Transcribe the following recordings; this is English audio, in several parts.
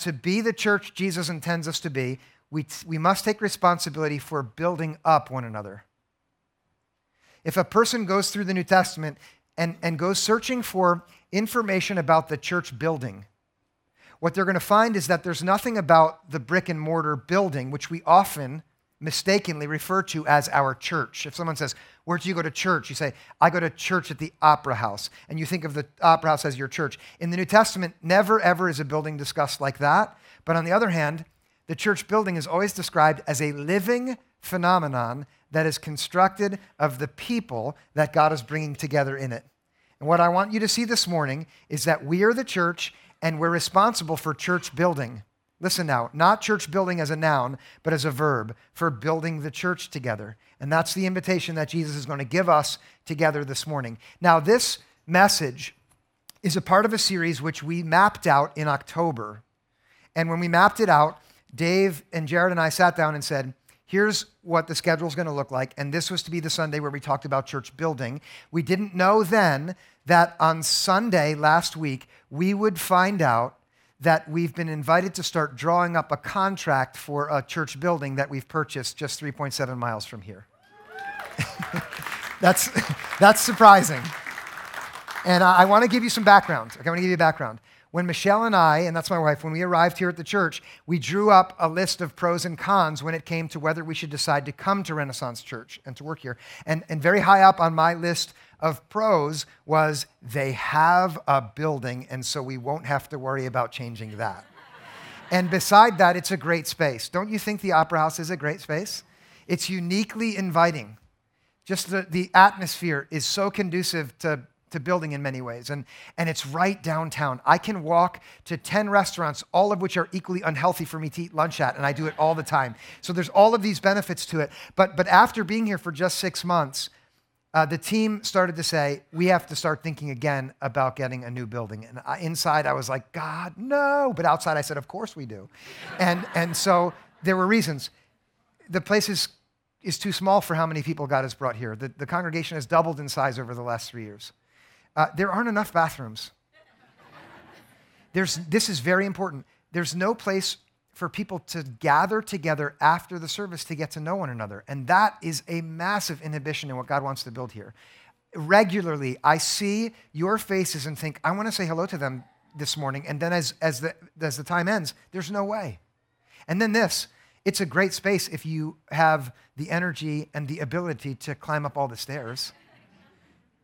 To be the church Jesus intends us to be, we, we must take responsibility for building up one another. If a person goes through the New Testament and, and goes searching for information about the church building, what they're going to find is that there's nothing about the brick and mortar building, which we often mistakenly refer to as our church. If someone says, Where do you go to church? You say, I go to church at the Opera House. And you think of the Opera House as your church. In the New Testament, never ever is a building discussed like that. But on the other hand, the church building is always described as a living phenomenon that is constructed of the people that God is bringing together in it. And what I want you to see this morning is that we are the church and we're responsible for church building. Listen now, not church building as a noun, but as a verb for building the church together. And that's the invitation that Jesus is going to give us together this morning. Now, this message is a part of a series which we mapped out in October. And when we mapped it out, Dave and Jared and I sat down and said, here's what the schedule is going to look like. And this was to be the Sunday where we talked about church building. We didn't know then that on Sunday last week, we would find out that we've been invited to start drawing up a contract for a church building that we've purchased just 3.7 miles from here. that's, that's surprising. And I, I want to give you some background. Okay, I want to give you a background when Michelle and I, and that's my wife, when we arrived here at the church, we drew up a list of pros and cons when it came to whether we should decide to come to Renaissance Church and to work here. And, and very high up on my list of pros was they have a building, and so we won't have to worry about changing that. and beside that, it's a great space. Don't you think the Opera House is a great space? It's uniquely inviting. Just the, the atmosphere is so conducive to to building in many ways. And, and it's right downtown. I can walk to 10 restaurants, all of which are equally unhealthy for me to eat lunch at, and I do it all the time. So there's all of these benefits to it. But, but after being here for just six months, uh, the team started to say, we have to start thinking again about getting a new building. And I, inside, I was like, God, no. But outside, I said, of course we do. And, and so there were reasons. The place is, is too small for how many people God has brought here. The, the congregation has doubled in size over the last three years. Uh, there aren't enough bathrooms. There's, this is very important. There's no place for people to gather together after the service to get to know one another. And that is a massive inhibition in what God wants to build here. Regularly, I see your faces and think, I want to say hello to them this morning. And then as, as, the, as the time ends, there's no way. And then this it's a great space if you have the energy and the ability to climb up all the stairs.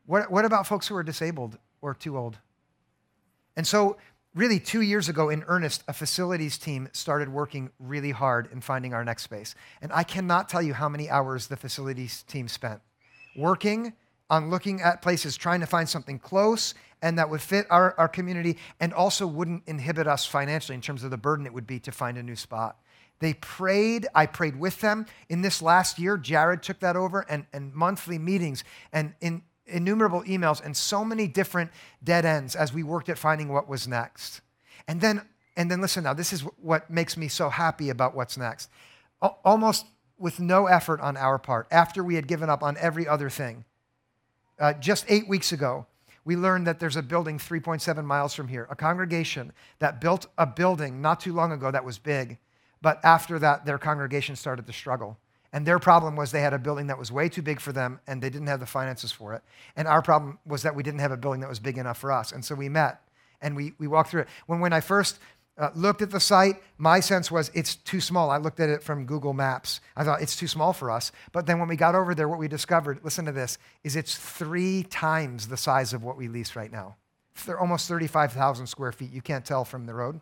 What, what about folks who are disabled or too old? And so, really, two years ago in earnest, a facilities team started working really hard in finding our next space. And I cannot tell you how many hours the facilities team spent working on looking at places, trying to find something close and that would fit our, our community and also wouldn't inhibit us financially in terms of the burden it would be to find a new spot. They prayed. I prayed with them. In this last year, Jared took that over and, and monthly meetings. And in, innumerable emails and so many different dead ends as we worked at finding what was next. And then, and then listen now, this is what makes me so happy about what's next. Almost with no effort on our part, after we had given up on every other thing, uh, just eight weeks ago, we learned that there's a building 3.7 miles from here, a congregation that built a building not too long ago that was big, but after that, their congregation started to struggle. And their problem was they had a building that was way too big for them and they didn't have the finances for it. And our problem was that we didn't have a building that was big enough for us. And so we met and we, we walked through it. When, when I first uh, looked at the site, my sense was it's too small. I looked at it from Google Maps. I thought it's too small for us. But then when we got over there, what we discovered, listen to this, is it's three times the size of what we lease right now. They're almost 35,000 square feet. You can't tell from the road.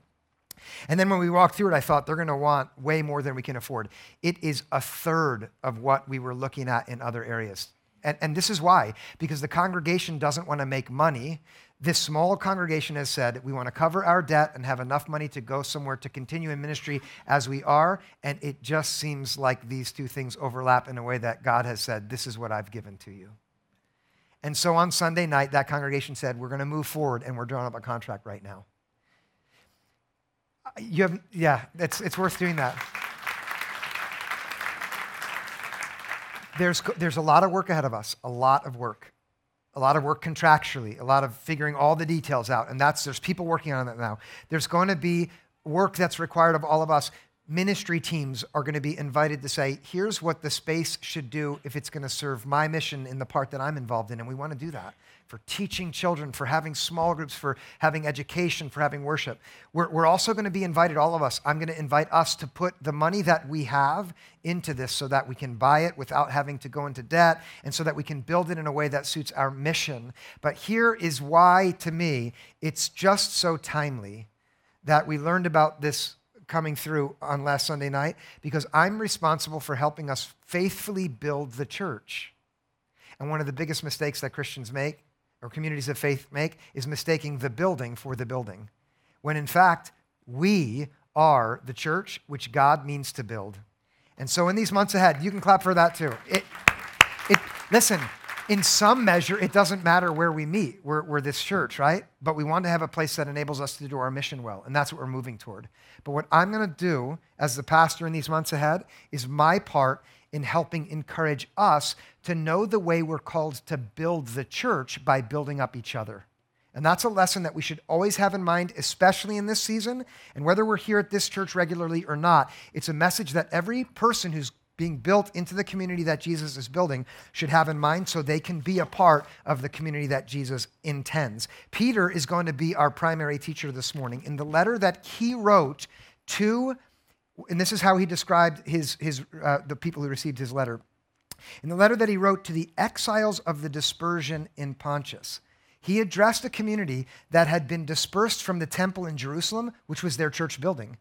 And then when we walked through it, I thought they're going to want way more than we can afford. It is a third of what we were looking at in other areas. And, and this is why, because the congregation doesn't want to make money. This small congregation has said, we want to cover our debt and have enough money to go somewhere to continue in ministry as we are. And it just seems like these two things overlap in a way that God has said, this is what I've given to you. And so on Sunday night, that congregation said, we're going to move forward and we're drawing up a contract right now. You have, yeah, it's, it's worth doing that. There's, there's a lot of work ahead of us, a lot of work. A lot of work contractually, a lot of figuring all the details out. And that's, there's people working on that now. There's going to be work that's required of all of us, ministry teams are going to be invited to say, here's what the space should do if it's going to serve my mission in the part that I'm involved in. And we want to do that for teaching children, for having small groups, for having education, for having worship. We're, we're also going to be invited, all of us, I'm going to invite us to put the money that we have into this so that we can buy it without having to go into debt and so that we can build it in a way that suits our mission. But here is why, to me, it's just so timely that we learned about this coming through on last Sunday night because I'm responsible for helping us faithfully build the church. And one of the biggest mistakes that Christians make or communities of faith make is mistaking the building for the building, when in fact, we are the church which God means to build. And so, in these months ahead, you can clap for that too. It, it, listen, in some measure, it doesn't matter where we meet. We're, we're this church, right? But we want to have a place that enables us to do our mission well, and that's what we're moving toward. But what I'm going to do as the pastor in these months ahead is my part in helping encourage us to know the way we're called to build the church by building up each other. And that's a lesson that we should always have in mind, especially in this season. And whether we're here at this church regularly or not, it's a message that every person who's being built into the community that Jesus is building should have in mind so they can be a part of the community that Jesus intends. Peter is going to be our primary teacher this morning. In the letter that he wrote to and this is how he described his, his, uh, the people who received his letter. In the letter that he wrote to the exiles of the dispersion in Pontus, he addressed a community that had been dispersed from the temple in Jerusalem, which was their church building.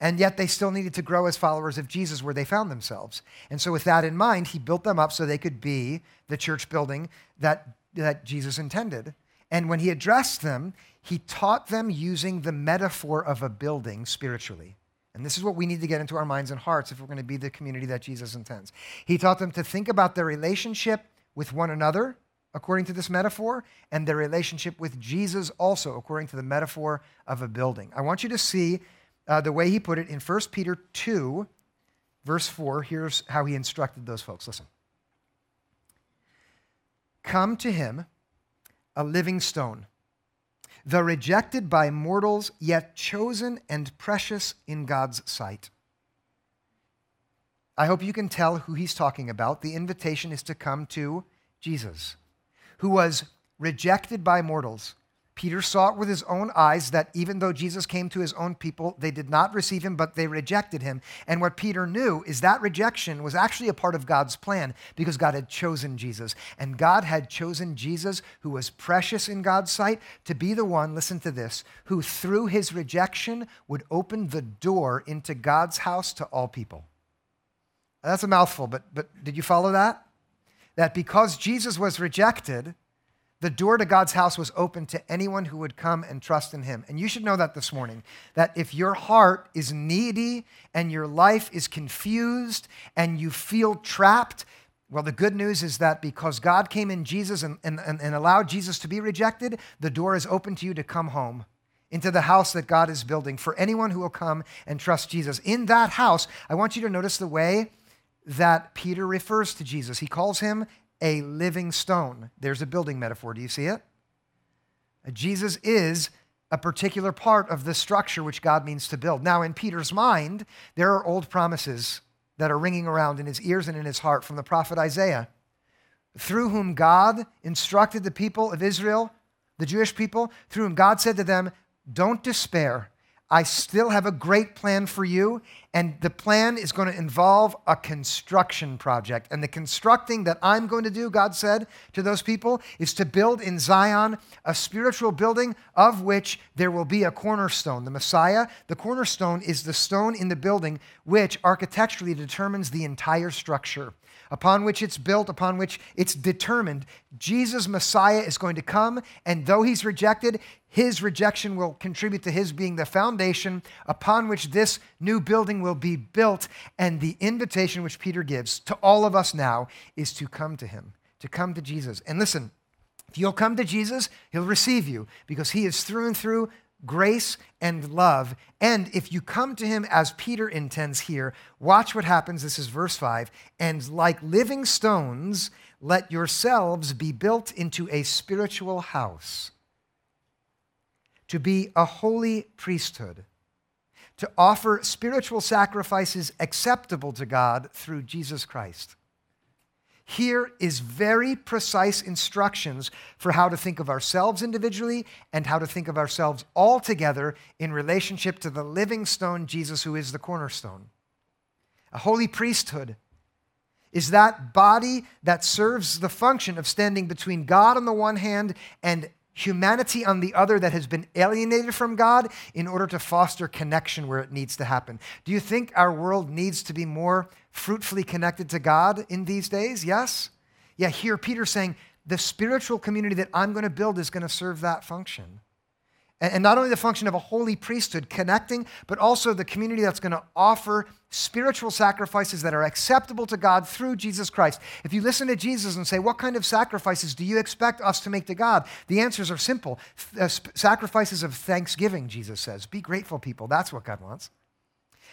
And yet they still needed to grow as followers of Jesus where they found themselves. And so, with that in mind, he built them up so they could be the church building that, that Jesus intended. And when he addressed them, he taught them using the metaphor of a building spiritually. And this is what we need to get into our minds and hearts if we're going to be the community that Jesus intends. He taught them to think about their relationship with one another, according to this metaphor, and their relationship with Jesus also, according to the metaphor of a building. I want you to see uh, the way he put it in 1 Peter 2, verse 4. Here's how he instructed those folks. Listen. Come to him, a living stone the rejected by mortals, yet chosen and precious in God's sight. I hope you can tell who he's talking about. The invitation is to come to Jesus, who was rejected by mortals, Peter saw it with his own eyes that even though Jesus came to his own people, they did not receive him, but they rejected him. And what Peter knew is that rejection was actually a part of God's plan because God had chosen Jesus. And God had chosen Jesus, who was precious in God's sight, to be the one, listen to this, who through his rejection would open the door into God's house to all people. That's a mouthful, but, but did you follow that? That because Jesus was rejected, the door to God's house was open to anyone who would come and trust in him. And you should know that this morning that if your heart is needy and your life is confused and you feel trapped, well, the good news is that because God came in Jesus and, and, and allowed Jesus to be rejected, the door is open to you to come home into the house that God is building for anyone who will come and trust Jesus. In that house, I want you to notice the way that Peter refers to Jesus. He calls him a living stone. There's a building metaphor. Do you see it? Uh, Jesus is a particular part of the structure which God means to build. Now, in Peter's mind, there are old promises that are ringing around in his ears and in his heart from the prophet Isaiah, through whom God instructed the people of Israel, the Jewish people, through whom God said to them, Don't despair. I still have a great plan for you, and the plan is going to involve a construction project. And the constructing that I'm going to do, God said to those people, is to build in Zion a spiritual building of which there will be a cornerstone. The Messiah, the cornerstone, is the stone in the building which architecturally determines the entire structure upon which it's built, upon which it's determined. Jesus, Messiah, is going to come, and though he's rejected, his rejection will contribute to his being the foundation upon which this new building will be built. And the invitation which Peter gives to all of us now is to come to him, to come to Jesus. And listen, if you'll come to Jesus, he'll receive you because he is through and through grace and love. And if you come to him as Peter intends here, watch what happens. This is verse 5. And like living stones, let yourselves be built into a spiritual house, to be a holy priesthood to offer spiritual sacrifices acceptable to God through Jesus Christ. Here is very precise instructions for how to think of ourselves individually and how to think of ourselves all together in relationship to the living stone, Jesus, who is the cornerstone. A holy priesthood is that body that serves the function of standing between God on the one hand and humanity on the other that has been alienated from God in order to foster connection where it needs to happen. Do you think our world needs to be more fruitfully connected to God in these days? Yes? Yeah, here Peter saying, the spiritual community that I'm going to build is going to serve that function. And not only the function of a holy priesthood connecting, but also the community that's going to offer spiritual sacrifices that are acceptable to God through Jesus Christ. If you listen to Jesus and say, What kind of sacrifices do you expect us to make to God? The answers are simple uh, sacrifices of thanksgiving, Jesus says. Be grateful, people. That's what God wants.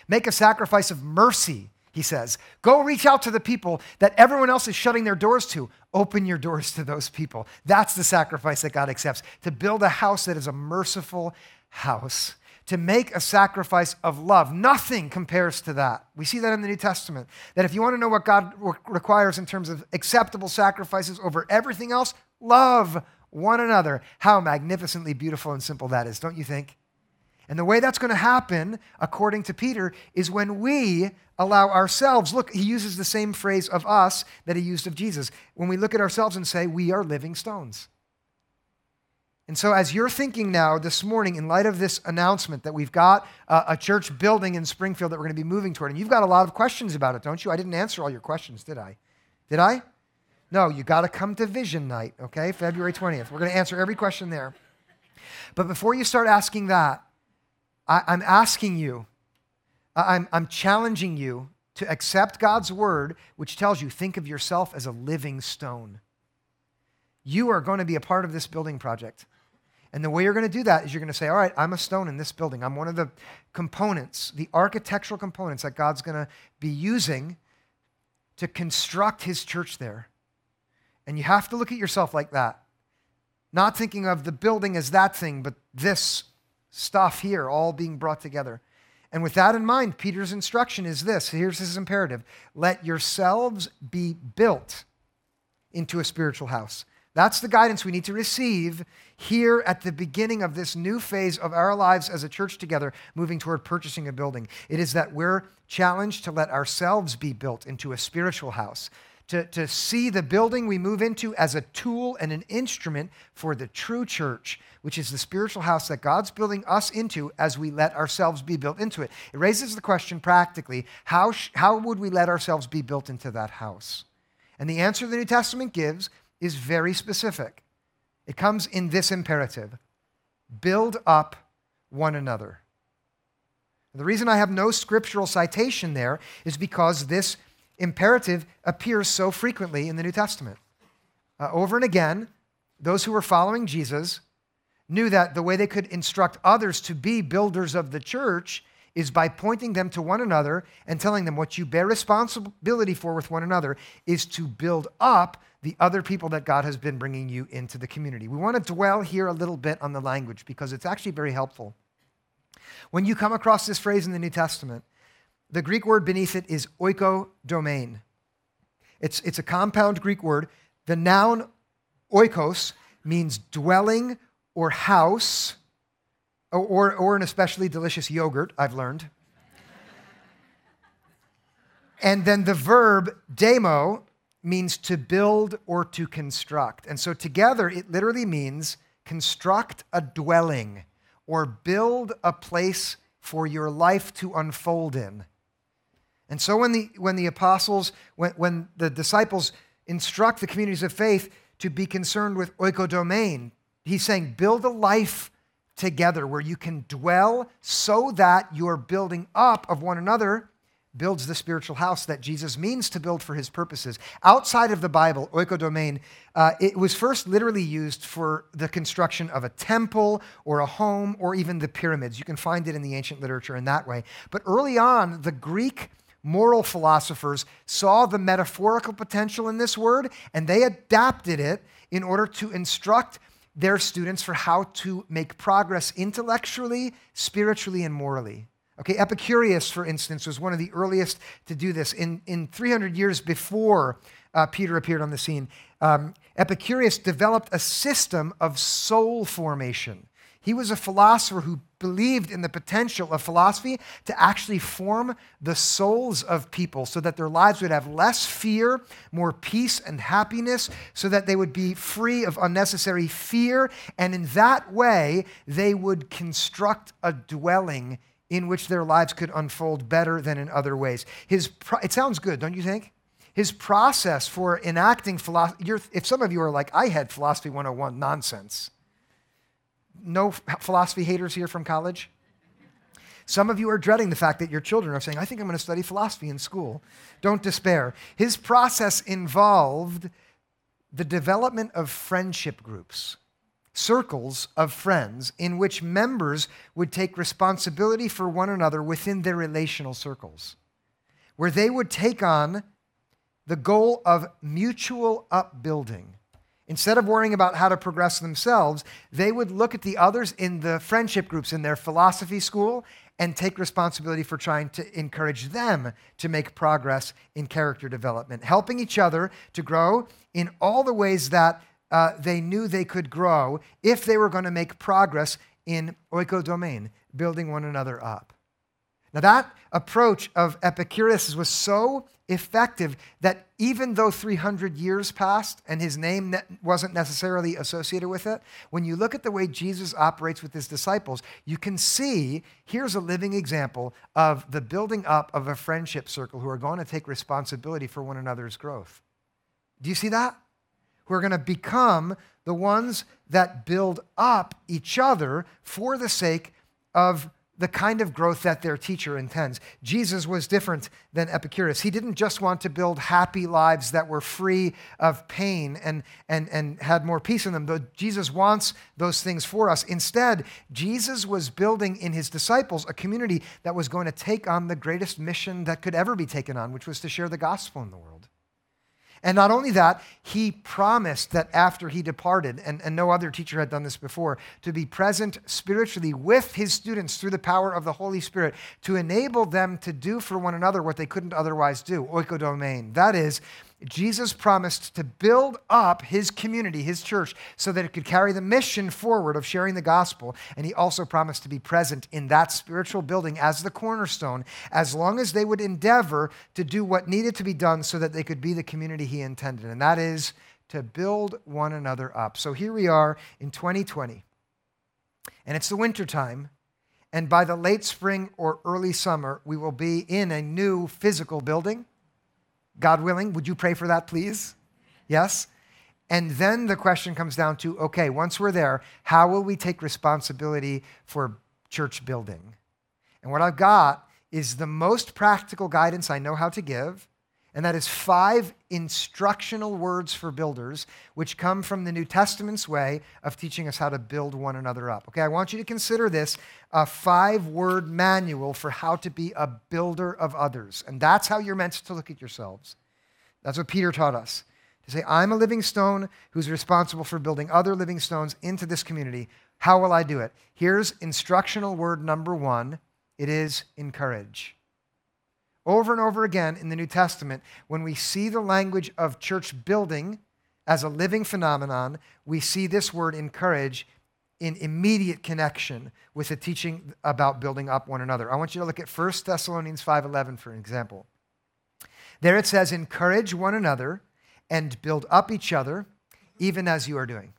Make a sacrifice of mercy he says. Go reach out to the people that everyone else is shutting their doors to. Open your doors to those people. That's the sacrifice that God accepts. To build a house that is a merciful house. To make a sacrifice of love. Nothing compares to that. We see that in the New Testament. That if you want to know what God requires in terms of acceptable sacrifices over everything else, love one another. How magnificently beautiful and simple that is, don't you think? And the way that's going to happen, according to Peter, is when we allow ourselves, look, he uses the same phrase of us that he used of Jesus. When we look at ourselves and say, we are living stones. And so, as you're thinking now this morning, in light of this announcement that we've got uh, a, church building in Springfield that we're going to be moving toward, and you've got a lot of questions about it, don't you? I didn't answer all your questions, did I? Did I? No, you got to come to Vision Night, okay? February 20th. We're going to answer every question there. But before you start asking that, I, I'm asking you, I'm, I'm challenging you to accept God's word, which tells you think of yourself as a living stone. You are going to be a part of this building project. And the way you're going to do that is you're going to say, All right, I'm a stone in this building. I'm one of the components, the architectural components that God's going to be using to construct his church there. And you have to look at yourself like that. Not thinking of the building as that thing, but this stuff here all being brought together. And with that in mind, Peter's instruction is this here's his imperative let yourselves be built into a spiritual house. That's the guidance we need to receive here at the beginning of this new phase of our lives as a church together, moving toward purchasing a building. It is that we're challenged to let ourselves be built into a spiritual house, to, to see the building we move into as a tool and an instrument for the true church, which is the spiritual house that God's building us into as we let ourselves be built into it. It raises the question practically how, sh- how would we let ourselves be built into that house? And the answer the New Testament gives is very specific. It comes in this imperative build up one another. The reason I have no scriptural citation there is because this imperative appears so frequently in the New Testament. Uh, over and again, those who were following Jesus knew that the way they could instruct others to be builders of the church is by pointing them to one another and telling them what you bear responsibility for with one another is to build up the other people that God has been bringing you into the community. We want to dwell here a little bit on the language because it's actually very helpful. When you come across this phrase in the New Testament, the Greek word beneath it is oikodomēn. It's, it's a compound Greek word. The noun oikos means dwelling or house, or, or an especially delicious yogurt, I've learned. and then the verb demo means to build or to construct. And so together it literally means construct a dwelling or build a place for your life to unfold in. And so when the, when the apostles, when, when the disciples instruct the communities of faith to be concerned with oikodomēn, he's saying build a life together where you can dwell so that your building up of one another builds the spiritual house that Jesus means to build for his purposes. Outside of the Bible, oikodomēn, uh, it was first literally used for the construction of a temple or a home or even the pyramids. You can find it in the ancient literature in that way. But early on, the Greek moral philosophers saw the metaphorical potential in this word and they adapted it in order to instruct their students for how to make progress intellectually, spiritually, and morally. Okay, Epicurus, for instance, was one of the earliest to do this. In, in 300 years before uh, Peter appeared on the scene, um, Epicurus developed a system of soul formation. He was a philosopher who believed in the potential of philosophy to actually form the souls of people so that their lives would have less fear, more peace and happiness, so that they would be free of unnecessary fear. And in that way, they would construct a dwelling in which their lives could unfold better than in other ways. His pro- it sounds good, don't you think? His process for enacting philosophy, if some of you are like, I had philosophy 101 nonsense no philosophy haters here from college? Some of you are dreading the fact that your children are saying, I think I'm going to study philosophy in school. Don't despair. His process involved the development of friendship groups, circles of friends in which members would take responsibility for one another within their relational circles, where they would take on the goal of mutual upbuilding Instead of worrying about how to progress themselves, they would look at the others in the friendship groups in their philosophy school and take responsibility for trying to encourage them to make progress in character development, helping each other to grow in all the ways that uh, they knew they could grow if they were going to make progress in oikodomene, building one another up. Now, that approach of Epicurus was so effective that even though 300 years passed and his name wasn't necessarily associated with it, when you look at the way Jesus operates with his disciples, you can see here's a living example of the building up of a friendship circle who are going to take responsibility for one another's growth. Do you see that? Who are going to become the ones that build up each other for the sake of the kind of growth that their teacher intends. Jesus was different than Epicurus. He didn't just want to build happy lives that were free of pain and, and, and had more peace in them. Though Jesus wants those things for us. Instead, Jesus was building in his disciples a community that was going to take on the greatest mission that could ever be taken on, which was to share the gospel in the world. And not only that, he promised that after he departed, and, and no other teacher had done this before, to be present spiritually with his students through the power of the Holy Spirit to enable them to do for one another what they couldn't otherwise do, oikodomene. That is, Jesus promised to build up his community, his church, so that it could carry the mission forward of sharing the gospel. And he also promised to be present in that spiritual building as the cornerstone, as long as they would endeavor to do what needed to be done so that they could be the community he intended. And that is to build one another up. So here we are in 2020, and it's the wintertime. And by the late spring or early summer, we will be in a new physical building God willing, would you pray for that, please? Yes? And then the question comes down to okay, once we're there, how will we take responsibility for church building? And what I've got is the most practical guidance I know how to give and that is five instructional words for builders, which come from the New Testament's way of teaching us how to build one another up. Okay, I want you to consider this a five word manual for how to be a builder of others. And that's how you're meant to look at yourselves. That's what Peter taught us to say, I'm a living stone who's responsible for building other living stones into this community. How will I do it? Here's instructional word number one it is encourage. Over and over again in the New Testament, when we see the language of church building as a living phenomenon, we see this word encourage in immediate connection with the teaching about building up one another. I want you to look at 1 Thessalonians 5:11 for an example. There it says encourage one another and build up each other even as you are doing.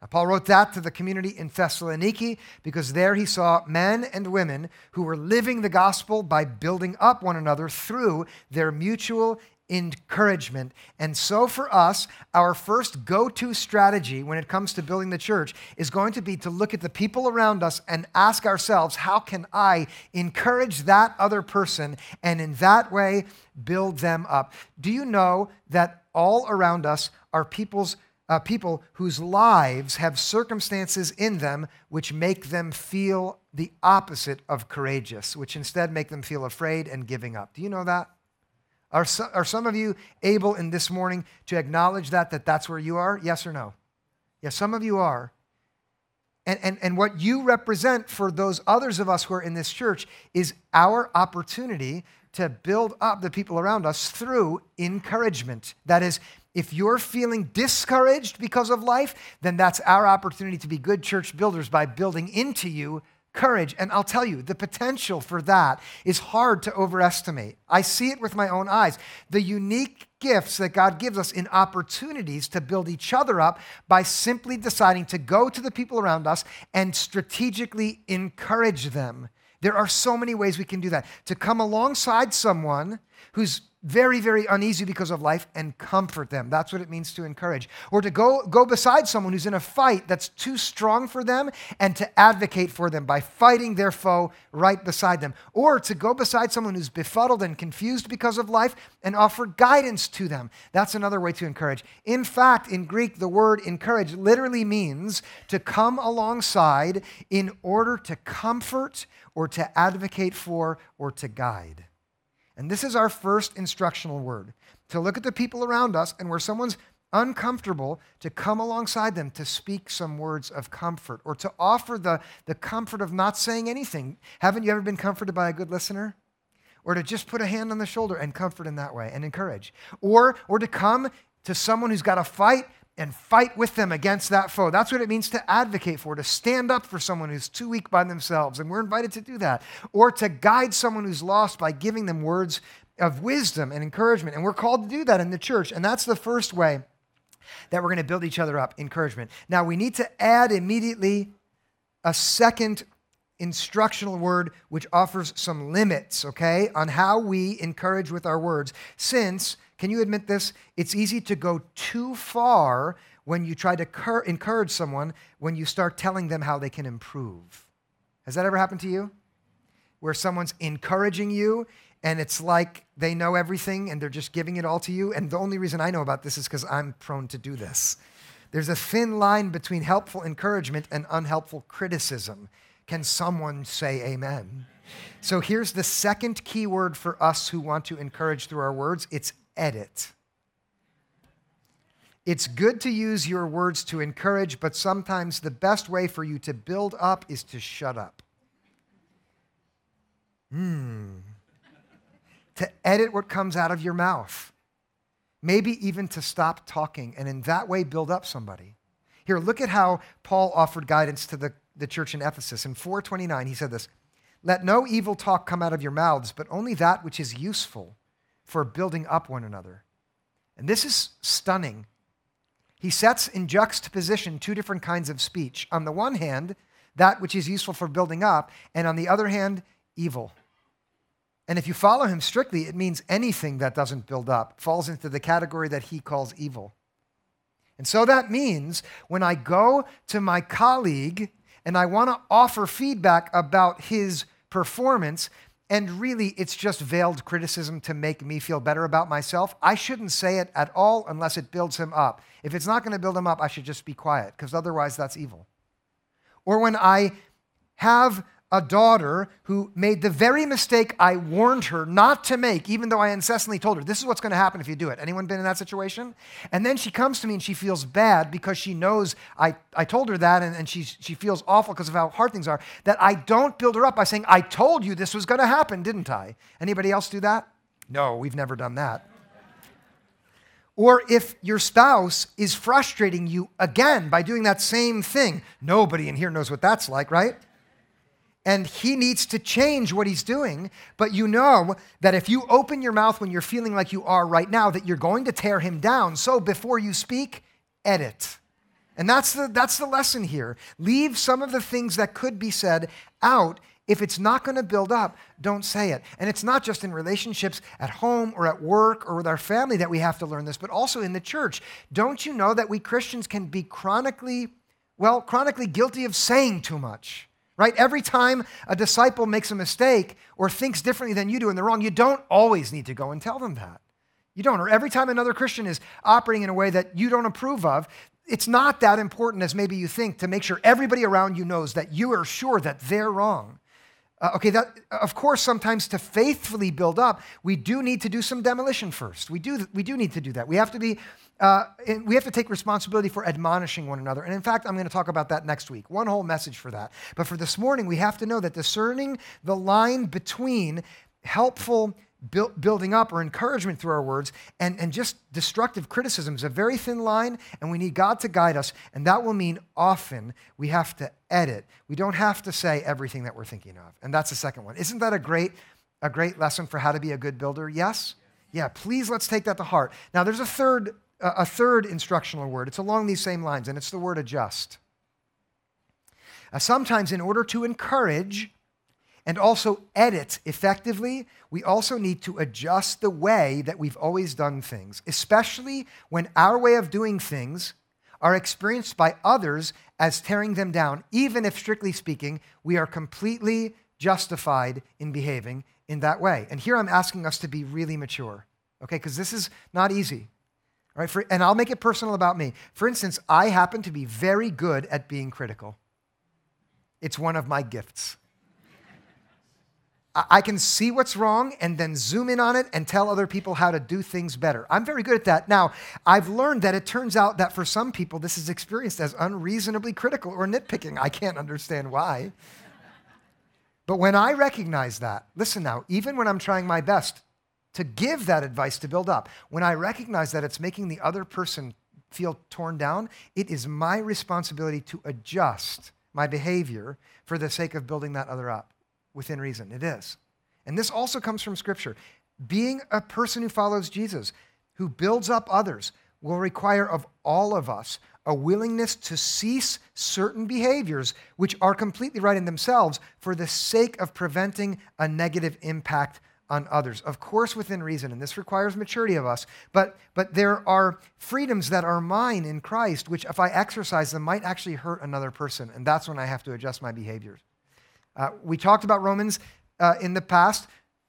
Now, Paul wrote that to the community in Thessaloniki because there he saw men and women who were living the gospel by building up one another through their mutual encouragement. And so, for us, our first go to strategy when it comes to building the church is going to be to look at the people around us and ask ourselves, how can I encourage that other person and in that way build them up? Do you know that all around us are people's uh, people whose lives have circumstances in them which make them feel the opposite of courageous, which instead make them feel afraid and giving up. Do you know that? Are, so, are some of you able in this morning to acknowledge that, that that's where you are? Yes or no? Yes, some of you are. And, and, and what you represent for those others of us who are in this church is our opportunity to build up the people around us through encouragement. That is, if you're feeling discouraged because of life, then that's our opportunity to be good church builders by building into you courage. And I'll tell you, the potential for that is hard to overestimate. I see it with my own eyes. The unique gifts that God gives us in opportunities to build each other up by simply deciding to go to the people around us and strategically encourage them. There are so many ways we can do that. To come alongside someone who's very, very uneasy because of life and comfort them. That's what it means to encourage. Or to go, go beside someone who's in a fight that's too strong for them and to advocate for them by fighting their foe right beside them. Or to go beside someone who's befuddled and confused because of life and offer guidance to them. That's another way to encourage. In fact, in Greek, the word encourage literally means to come alongside in order to comfort or to advocate for or to guide. And this is our first instructional word to look at the people around us and where someone's uncomfortable, to come alongside them to speak some words of comfort or to offer the, the comfort of not saying anything. Haven't you ever been comforted by a good listener? Or to just put a hand on the shoulder and comfort in that way and encourage. Or, or to come to someone who's got a fight and fight with them against that foe. That's what it means to advocate for, to stand up for someone who's too weak by themselves. And we're invited to do that. Or to guide someone who's lost by giving them words of wisdom and encouragement. And we're called to do that in the church. And that's the first way that we're going to build each other up encouragement. Now, we need to add immediately a second instructional word which offers some limits, okay, on how we encourage with our words, since can you admit this? It's easy to go too far when you try to cur- encourage someone when you start telling them how they can improve. Has that ever happened to you? Where someone's encouraging you and it's like they know everything and they're just giving it all to you. And the only reason I know about this is because I'm prone to do this. There's a thin line between helpful encouragement and unhelpful criticism. Can someone say amen? So here's the second key word for us who want to encourage through our words it's edit. It's good to use your words to encourage, but sometimes the best way for you to build up is to shut up. Hmm. To edit what comes out of your mouth. Maybe even to stop talking and in that way build up somebody. Here, look at how Paul offered guidance to the, the church in Ephesus. In 429, he said this Let no evil talk come out of your mouths, but only that which is useful for building up one another. And this is stunning. He sets in juxtaposition two different kinds of speech. On the one hand, that which is useful for building up, and on the other hand, evil. And if you follow him strictly, it means anything that doesn't build up falls into the category that he calls evil. And so that means when I go to my colleague and I want to offer feedback about his performance, and really it's just veiled criticism to make me feel better about myself, I shouldn't say it at all unless it builds him up. If it's not going to build him up, I should just be quiet because otherwise that's evil. Or when I have a daughter who made the very mistake I warned her not to make, even though I incessantly told her, this is what's going to happen if you do it. Anyone been in that situation? And then she comes to me and she feels bad because she knows I, I told her that and, and she, she feels awful because of how hard things are, that I don't build her up by saying, I told you this was going to happen, didn't I? Anybody else do that? No, we've never done that. Or if your spouse is frustrating you again by doing that same thing, nobody in here knows what that's like, right? And he needs to change what he's doing. But you know that if you open your mouth when you're feeling like you are right now, that you're going to tear him down. So before you speak, edit. And that's the, that's the lesson here. Leave some of the things that could be said out. If it's not going to build up, don't say it. And it's not just in relationships at home or at work or with our family that we have to learn this, but also in the church. Don't you know that we Christians can be chronically, well, chronically guilty of saying too much? Right? Every time a disciple makes a mistake or thinks differently than you do and they're wrong, you don't always need to go and tell them that. You don't. Or every time another Christian is operating in a way that you don't approve of, it's not that important as maybe you think to make sure everybody around you knows that you are sure that they're wrong. Uh, okay, that of course, sometimes to faithfully build up, we do need to do some demolition first. We do, we do need to do that. We have to be, uh, we have to take responsibility for admonishing one another. And in fact, I'm going to talk about that next week. One whole message for that. But for this morning, we have to know that discerning the line between helpful build, building up or encouragement through our words and, and just destructive criticism is a very thin line, and we need God to guide us. And that will mean often we have to edit. We don't have to say everything that we're thinking of. And that's the second one. Isn't that a great, a great lesson for how to be a good builder? Yes? Yeah, please let's take that to heart. Now, there's a third, a third instructional word. It's along these same lines, and it's the word adjust. Uh, sometimes, in order to encourage, and also edit effectively, we also need to adjust the way that we've always done things, especially when our way of doing things are experienced by others as tearing them down, even if, strictly speaking, we are completely justified in behaving in that way. And here I'm asking us to be really mature, okay? Because this is not easy. Right, for, and I'll make it personal about me. For instance, I happen to be very good at being critical. It's one of my gifts. I can see what's wrong and then zoom in on it and tell other people how to do things better. I'm very good at that. Now, I've learned that it turns out that for some people, this is experienced as unreasonably critical or nitpicking. I can't understand why. But when I recognize that, listen now, even when I'm trying my best to give that advice to build up, when I recognize that it's making the other person feel torn down, it is my responsibility to adjust my behavior for the sake of building that other up within reason. It is. And this also comes from Scripture. Being a person who follows Jesus, who builds up others, will require of all of us a willingness to cease certain behaviors which are completely right in themselves for the sake of preventing a negative impact on others. Of course, within reason, and this requires maturity of us, but, but there are freedoms that are mine in Christ, which if I exercise them might actually hurt another person, and that's when I have to adjust my behaviors. Uh, we talked about Romans uh, in the past.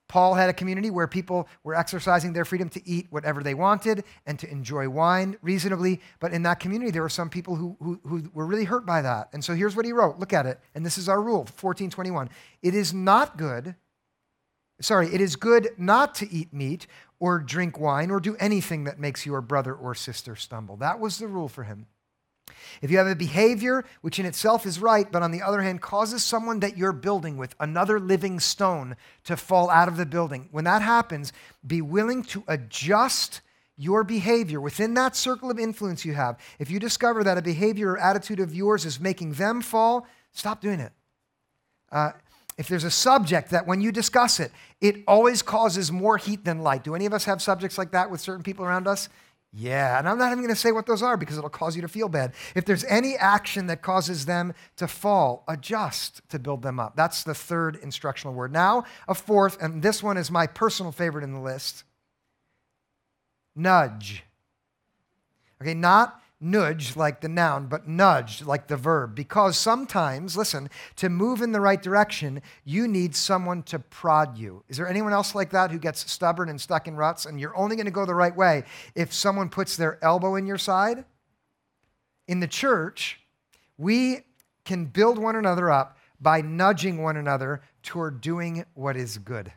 Paul had a community where people were exercising their freedom to eat whatever they wanted and to enjoy wine reasonably. But in that community, there were some people who, who, who, were really hurt by that. And so here's what he wrote. Look at it. And this is our rule 1421. It is not good, sorry, it is good not to eat meat or drink wine or do anything that makes your brother or sister stumble. That was the rule for him. If you have a behavior which in itself is right, but on the other hand causes someone that you're building with, another living stone, to fall out of the building, when that happens, be willing to adjust your behavior within that circle of influence you have. If you discover that a behavior or attitude of yours is making them fall, stop doing it. Uh, if there's a subject that when you discuss it, it always causes more heat than light. Do any of us have subjects like that with certain people around us? Yeah, and I'm not even going to say what those are because it'll cause you to feel bad. If there's any action that causes them to fall, adjust to build them up. That's the third instructional word. Now, a fourth, and this one is my personal favorite in the list nudge. Okay, not nudge like the noun, but nudge like the verb. Because sometimes, listen, to move in the right direction, you need someone to prod you. Is there anyone else like that who gets stubborn and stuck in ruts and you're only going to go the right way if someone puts their elbow in your side? In the church, we can build one another up by nudging one another toward doing what is good.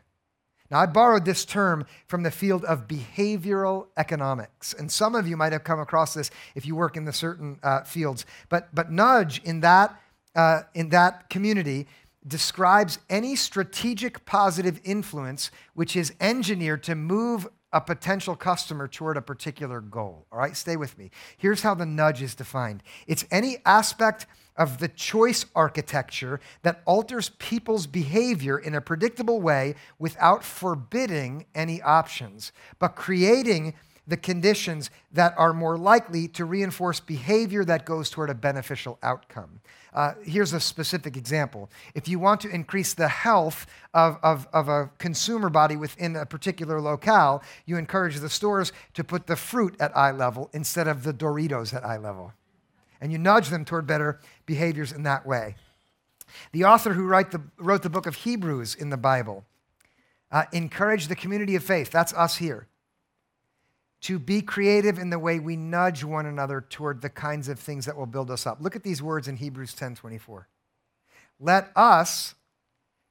Now, I borrowed this term from the field of behavioral economics, and some of you might have come across this if you work in the certain uh, fields. But, but nudge in that, uh, in that community describes any strategic positive influence which is engineered to move a potential customer toward a particular goal. All right, stay with me. Here's how the nudge is defined it's any aspect of the choice architecture that alters people's behavior in a predictable way without forbidding any options, but creating the conditions that are more likely to reinforce behavior that goes toward a beneficial outcome. Uh, here's a specific example. If you want to increase the health of, of, of a consumer body within a particular locale, you encourage the stores to put the fruit at eye level instead of the Doritos at eye level and you nudge them toward better behaviors in that way. The author who the, wrote the book of Hebrews in the Bible uh, encouraged the community of faith, that's us here, to be creative in the way we nudge one another toward the kinds of things that will build us up. Look at these words in Hebrews 10 24. Let us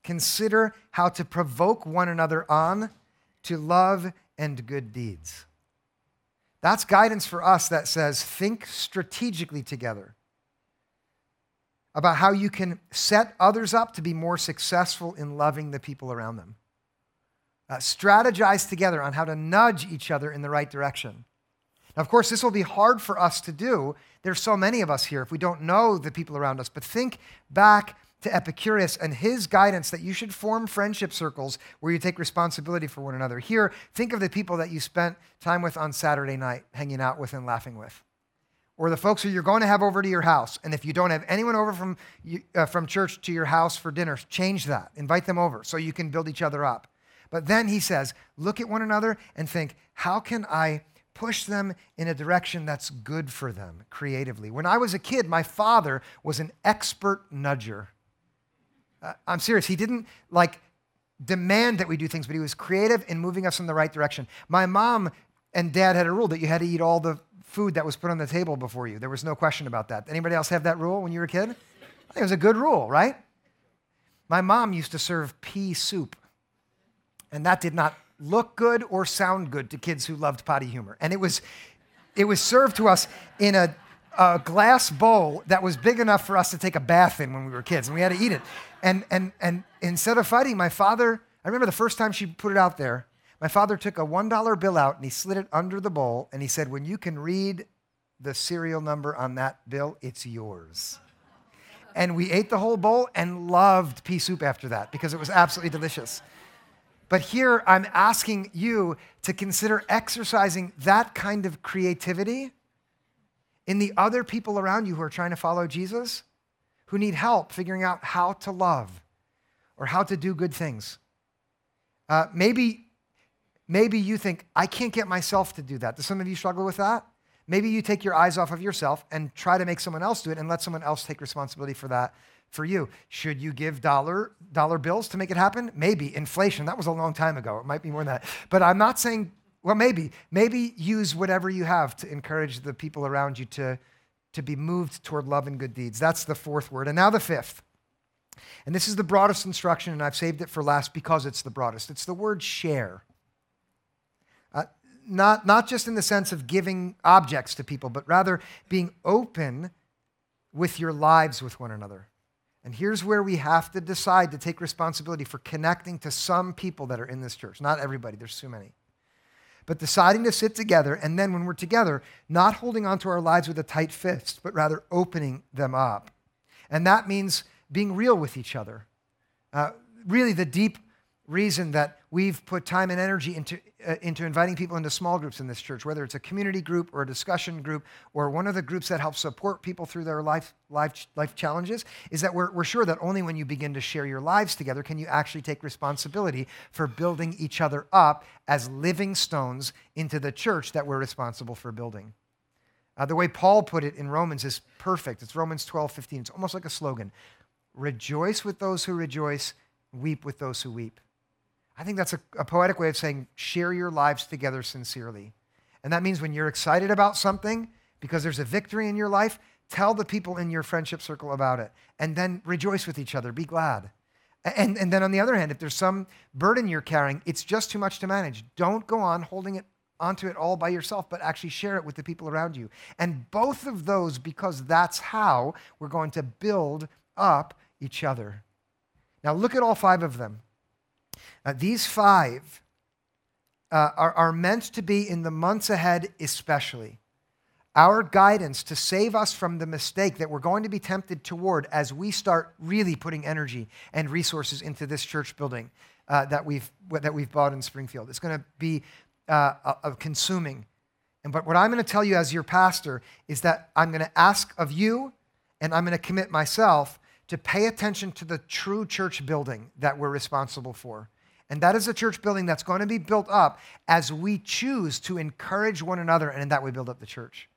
consider how to provoke one another on to love and good deeds. That's guidance for us that says think strategically together about how you can set others up to be more successful in loving the people around them. Uh, strategize together on how to nudge each other in the right direction. Now, of course, this will be hard for us to do. There's so many of us here if we don't know the people around us. But think back to Epicurus and his guidance that you should form friendship circles where you take responsibility for one another. Here, think of the people that you spent time with on Saturday night, hanging out with and laughing with. Or the folks who you're going to have over to your house. And if you don't have anyone over from, uh, from church to your house for dinner, change that. Invite them over so you can build each other up. But then he says, look at one another and think, how can I push them in a direction that's good for them creatively? When I was a kid, my father was an expert nudger. Uh, I'm serious. He didn't like demand that we do things, but he was creative in moving us in the right direction. My mom and dad had a rule that you had to eat all the food that was put on the table before you. There was no question about that. Anybody else have that rule when you were a kid? I think it was a good rule, right? My mom used to serve pea soup, and that did not look good or sound good to kids who loved potty humor. And it was, it was served to us in a, a glass bowl that was big enough for us to take a bath in when we were kids, and we had to eat it. And, and, and instead of fighting, my father, I remember the first time she put it out there, my father took a $1 bill out and he slid it under the bowl, and he said, When you can read the serial number on that bill, it's yours. And we ate the whole bowl and loved pea soup after that because it was absolutely delicious. But here I'm asking you to consider exercising that kind of creativity in the other people around you who are trying to follow Jesus, who need help figuring out how to love or how to do good things. Uh, maybe, maybe you think, I can't get myself to do that. Do some of you struggle with that? Maybe you take your eyes off of yourself and try to make someone else do it and let someone else take responsibility for that for you. Should you give dollar dollar bills to make it happen? Maybe. Inflation, that was a long time ago. It might be more than that. But I'm not saying, well, maybe. Maybe use whatever you have to encourage the people around you to, to be moved toward love and good deeds. That's the fourth word. And now the fifth. And this is the broadest instruction, and I've saved it for last because it's the broadest. It's the word share. Uh, not, not just in the sense of giving objects to people, but rather being open with your lives with one another. And here's where we have to decide to take responsibility for connecting to some people that are in this church. Not everybody, there's too many. But deciding to sit together, and then when we're together, not holding onto our lives with a tight fist, but rather opening them up. And that means being real with each other. Uh, really, the deep reason that we've put time and energy into, uh, into inviting people into small groups in this church, whether it's a community group or a discussion group or one of the groups that help support people through their life, life, life challenges, is that we're, we're sure that only when you begin to share your lives together can you actually take responsibility for building each other up as living stones into the church that we're responsible for building. Uh, the way Paul put it in Romans is perfect. It's Romans 12, 15. It's almost like a slogan Rejoice with those who rejoice, weep with those who weep. I think that's a, a, poetic way of saying share your lives together sincerely. And that means when you're excited about something because there's a victory in your life, tell the people in your friendship circle about it and then rejoice with each other. Be glad. And, and then on the other hand, if there's some burden you're carrying, it's just too much to manage. Don't go on holding it onto it all by yourself, but actually share it with the people around you. And both of those, because that's how we're going to build up each other. Now, look at all five of them. Uh, these five uh, are, are meant to be in the months ahead, especially. Our guidance to save us from the mistake that we're going to be tempted toward as we start really putting energy and resources into this church building uh, that, we've, that we've bought in Springfield. It's going to be uh, consuming. And but what I'm going to tell you as your pastor is that I'm going to ask of you and I'm going to commit myself to pay attention to the true church building that we're responsible for. And that is a church building that's going to be built up as we choose to encourage one another, and in that way build up the church.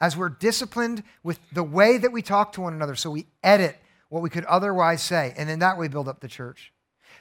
As we're disciplined with the way that we talk to one another, so we edit what we could otherwise say, and in that way build up the church.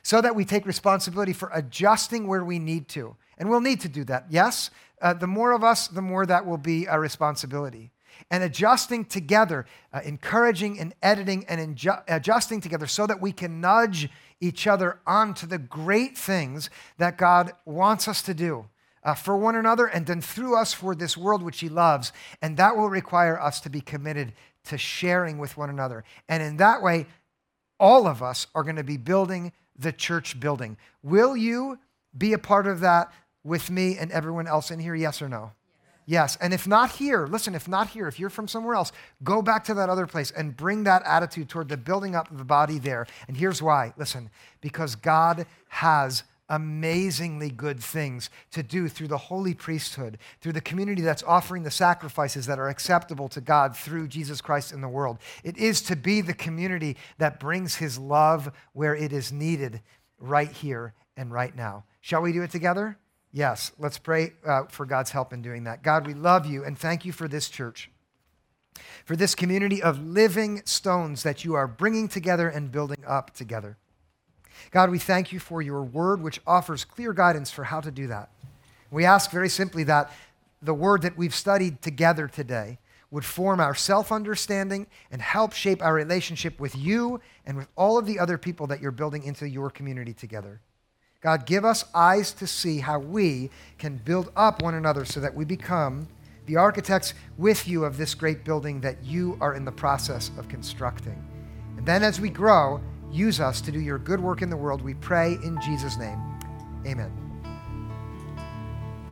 So that we take responsibility for adjusting where we need to. And we'll need to do that, yes? Uh, the more of us, the more that will be a responsibility. and adjusting together, uh, encouraging and editing and adjusting together so that we can nudge each other onto the great things that God wants us to do. Uh, for one another and then through us for this world which he loves. And that will require us to be committed to sharing with one another. And in that way, all of us are going to be building the church building. Will you be a part of that with me and everyone else in here? Yes or no? Yes. And if not here, listen, if not here, if you're from somewhere else, go back to that other place and bring that attitude toward the building up of the body there. And here's why listen, because God has amazingly good things to do through the holy priesthood, through the community that's offering the sacrifices that are acceptable to God through Jesus Christ in the world. It is to be the community that brings his love where it is needed right here and right now. Shall we do it together? Yes, let's pray uh, for God's help in doing that. God, we love you and thank you for this church, for this community of living stones that you are bringing together and building up together. God, we thank you for your word, which offers clear guidance for how to do that. We ask very simply that the word that we've studied together today would form our self understanding and help shape our relationship with you and with all of the other people that you're building into your community together. God, give us eyes to see how we can build up one another so that we become the architects with you of this great building that you are in the process of constructing. And then as we grow, use us to do your good work in the world. We pray in Jesus' name. Amen.